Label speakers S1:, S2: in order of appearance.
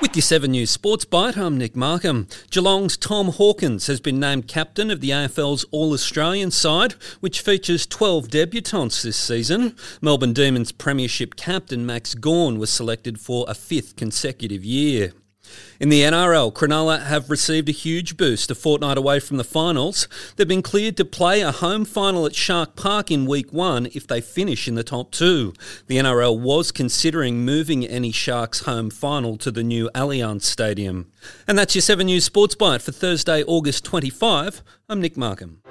S1: With your 7 News Sports Byte, I'm Nick Markham. Geelong's Tom Hawkins has been named captain of the AFL's All Australian side, which features 12 debutants this season. Melbourne Demons Premiership captain Max Gawn was selected for a fifth consecutive year. In the NRL, Cronulla have received a huge boost a fortnight away from the finals. They've been cleared to play a home final at Shark Park in week one if they finish in the top two. The NRL was considering moving any Sharks home final to the new Allianz Stadium. And that's your 7 News Sports Byte for Thursday, August 25. I'm Nick Markham.